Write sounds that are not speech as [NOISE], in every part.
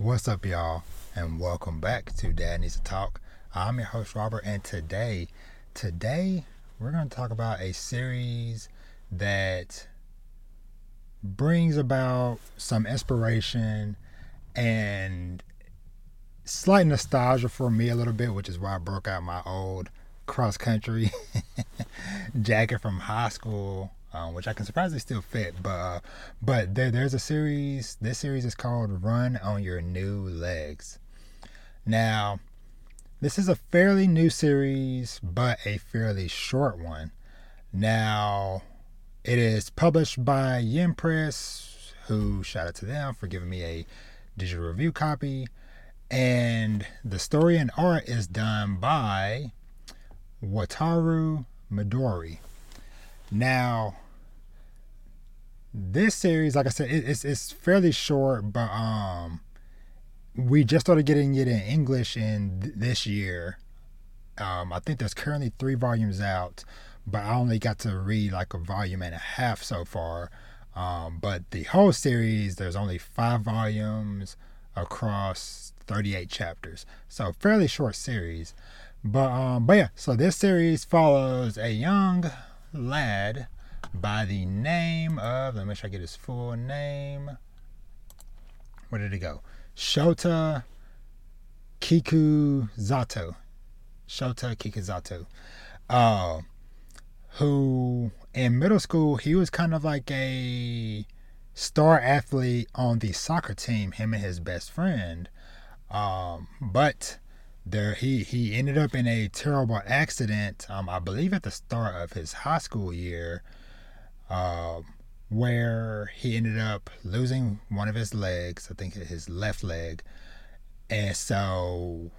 What's up, y'all? And welcome back to Dad Needs to Talk. I'm your host, Robert, and today, today we're going to talk about a series that brings about some inspiration and slight nostalgia for me a little bit, which is why I broke out my old cross country [LAUGHS] jacket from high school um, which I can surprisingly still fit. But uh, but there, there's a series. This series is called Run on Your New Legs. Now, this is a fairly new series, but a fairly short one. Now, it is published by Yen Press, who shout out to them for giving me a digital review copy. And the story and art is done by Wataru Midori. Now, this series, like I said, it, it's it's fairly short, but um, we just started getting it in English in th- this year. Um, I think there's currently three volumes out, but I only got to read like a volume and a half so far. Um, but the whole series, there's only five volumes across 38 chapters, so fairly short series. But um, but yeah, so this series follows a young lad by the name of, let me make sure I get his full name. Where did it go? Shota Kikuzato. Shota Kikuzato. Uh, who in middle school, he was kind of like a star athlete on the soccer team, him and his best friend. Um, but there he he ended up in a terrible accident um, i believe at the start of his high school year um, where he ended up losing one of his legs i think his left leg. And so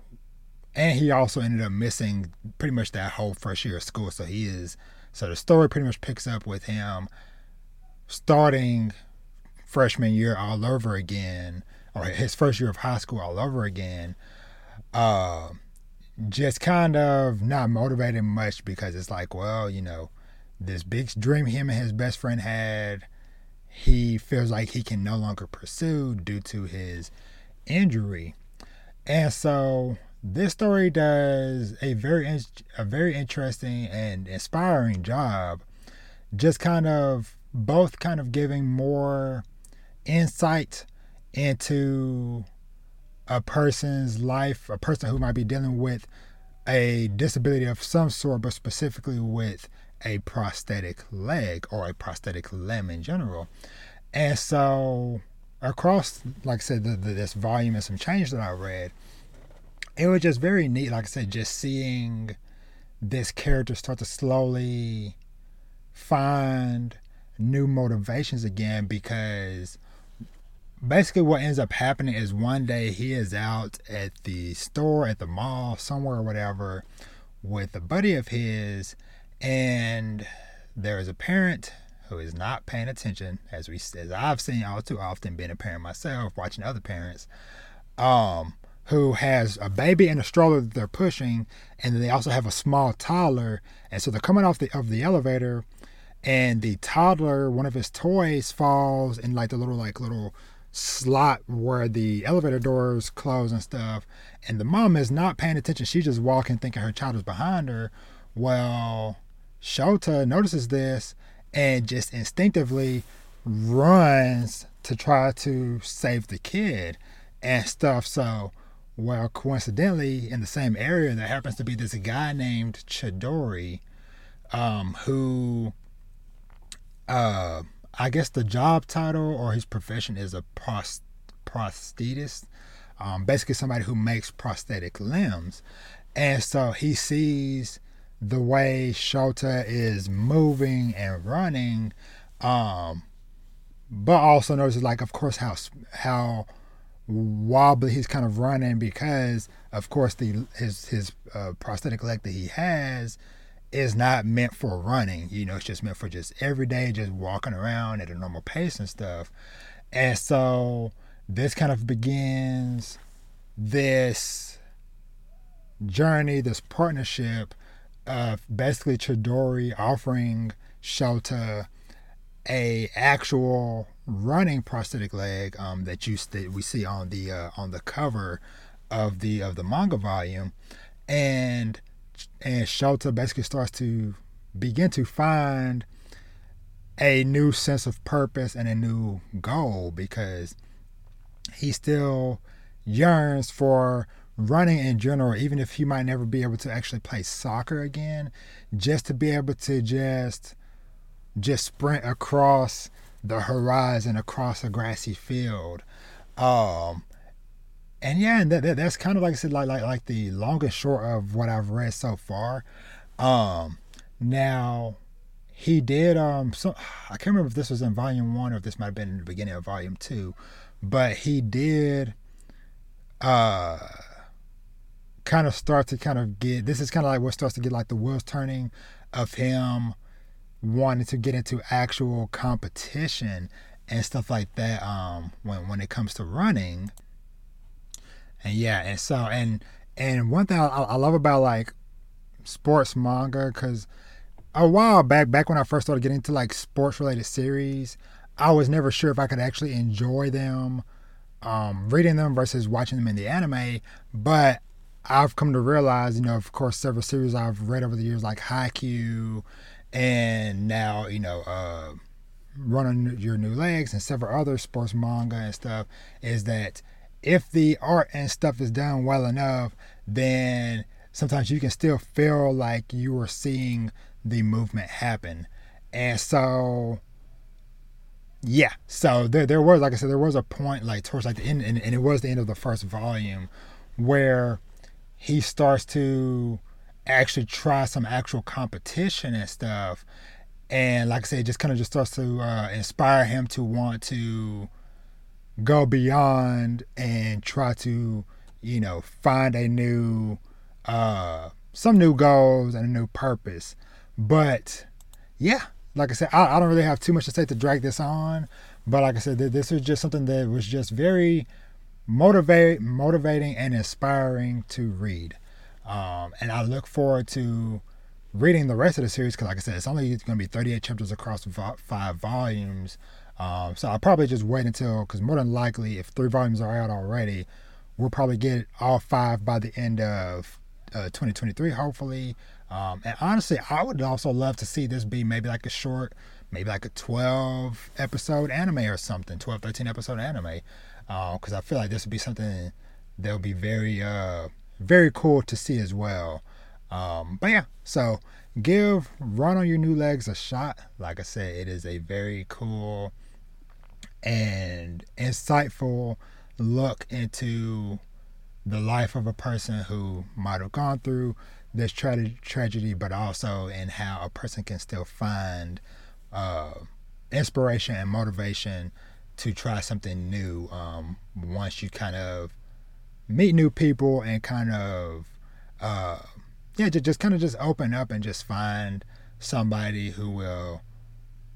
and he also ended up missing pretty much that whole first year of school. So he is so the story pretty much picks up with him starting freshman year all over again or his first year of high school all over again uh, just kind of not motivated much because it's like, well, you know, this big dream him and his best friend had, he feels like he can no longer pursue due to his injury. And so this story does a very a very interesting and inspiring job just kind of both kind of giving more insight into a person's life, a person who might be dealing with a disability of some sort, but specifically with a prosthetic leg or a prosthetic limb in general. And so, across, like I said, the, the, this volume and some change that I read, it was just very neat. Like I said, just seeing this character start to slowly find new motivations again because basically what ends up happening is one day he is out at the store at the mall somewhere or whatever with a buddy of his and there is a parent who is not paying attention as we as I've seen all too often being a parent myself watching other parents um who has a baby in a stroller that they're pushing and then they also have a small toddler and so they're coming off the of the elevator and the toddler one of his toys falls in like the little like little slot where the elevator doors close and stuff. And the mom is not paying attention. She's just walking, thinking her child is behind her. Well, Shota notices this and just instinctively runs to try to save the kid and stuff. So, well, coincidentally, in the same area, there happens to be this guy named Chidori, um, who, uh, I guess the job title or his profession is a prost- prosthetist, um, basically somebody who makes prosthetic limbs. And so he sees the way Shota is moving and running, um, but also notices, like, of course, how how wobbly he's kind of running because, of course, the his his uh, prosthetic leg that he has is not meant for running. You know, it's just meant for just every day, just walking around at a normal pace and stuff. And so this kind of begins this journey, this partnership of basically Chidori offering Shota a actual running prosthetic leg um, that you that we see on the uh, on the cover of the of the manga volume, and and Shota basically starts to begin to find a new sense of purpose and a new goal because he still yearns for running in general, even if he might never be able to actually play soccer again, just to be able to just just sprint across the horizon across a grassy field. Um, and yeah, and that, that, that's kind of like I said, like like like the longest short of what I've read so far. Um, now he did um so I can't remember if this was in volume one or if this might have been in the beginning of volume two, but he did uh kind of start to kind of get this is kind of like what starts to get like the wheels turning of him wanting to get into actual competition and stuff like that um when when it comes to running and yeah and so and and one thing I, I love about like sports manga because a while back back when i first started getting into like sports related series i was never sure if i could actually enjoy them um, reading them versus watching them in the anime. But i've come to realize you know of course several series i've read over the years like haikyuu and now you know uh, running your new legs and several other sports manga and stuff is that if the art and stuff is done well enough then sometimes you can still feel like you are seeing the movement happen and so yeah so there, there was like i said there was a point like towards like the end and, and it was the end of the first volume where he starts to actually try some actual competition and stuff. And like I said, it just kind of just starts to uh, inspire him to want to go beyond and try to, you know, find a new, uh, some new goals and a new purpose. But yeah, like I said, I, I don't really have too much to say to drag this on. But like I said, this was just something that was just very motivate, motivating and inspiring to read. Um, and I look forward to reading the rest of the series because, like I said, it's only going to be 38 chapters across five volumes. Um, so I'll probably just wait until, because more than likely, if three volumes are out already, we'll probably get all five by the end of uh, 2023, hopefully. Um, and honestly, I would also love to see this be maybe like a short, maybe like a 12 episode anime or something, 12, 13 episode anime. Because uh, I feel like this would be something that would be very uh, very cool to see as well. Um, but yeah, so give Run on Your New Legs a shot. Like I said, it is a very cool and insightful look into the life of a person who might have gone through this tra- tragedy, but also in how a person can still find uh, inspiration and motivation to try something new um, once you kind of meet new people and kind of uh, yeah just, just kind of just open up and just find somebody who will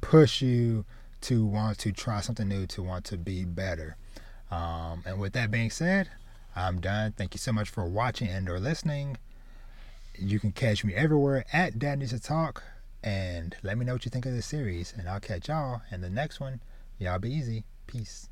push you to want to try something new to want to be better. Um, and with that being said i'm done. Thank you so much for watching and or listening. You can catch me everywhere at dad needs to talk and let me know what you think of this series and i'll catch y'all in the next one. Y'all be easy. Peace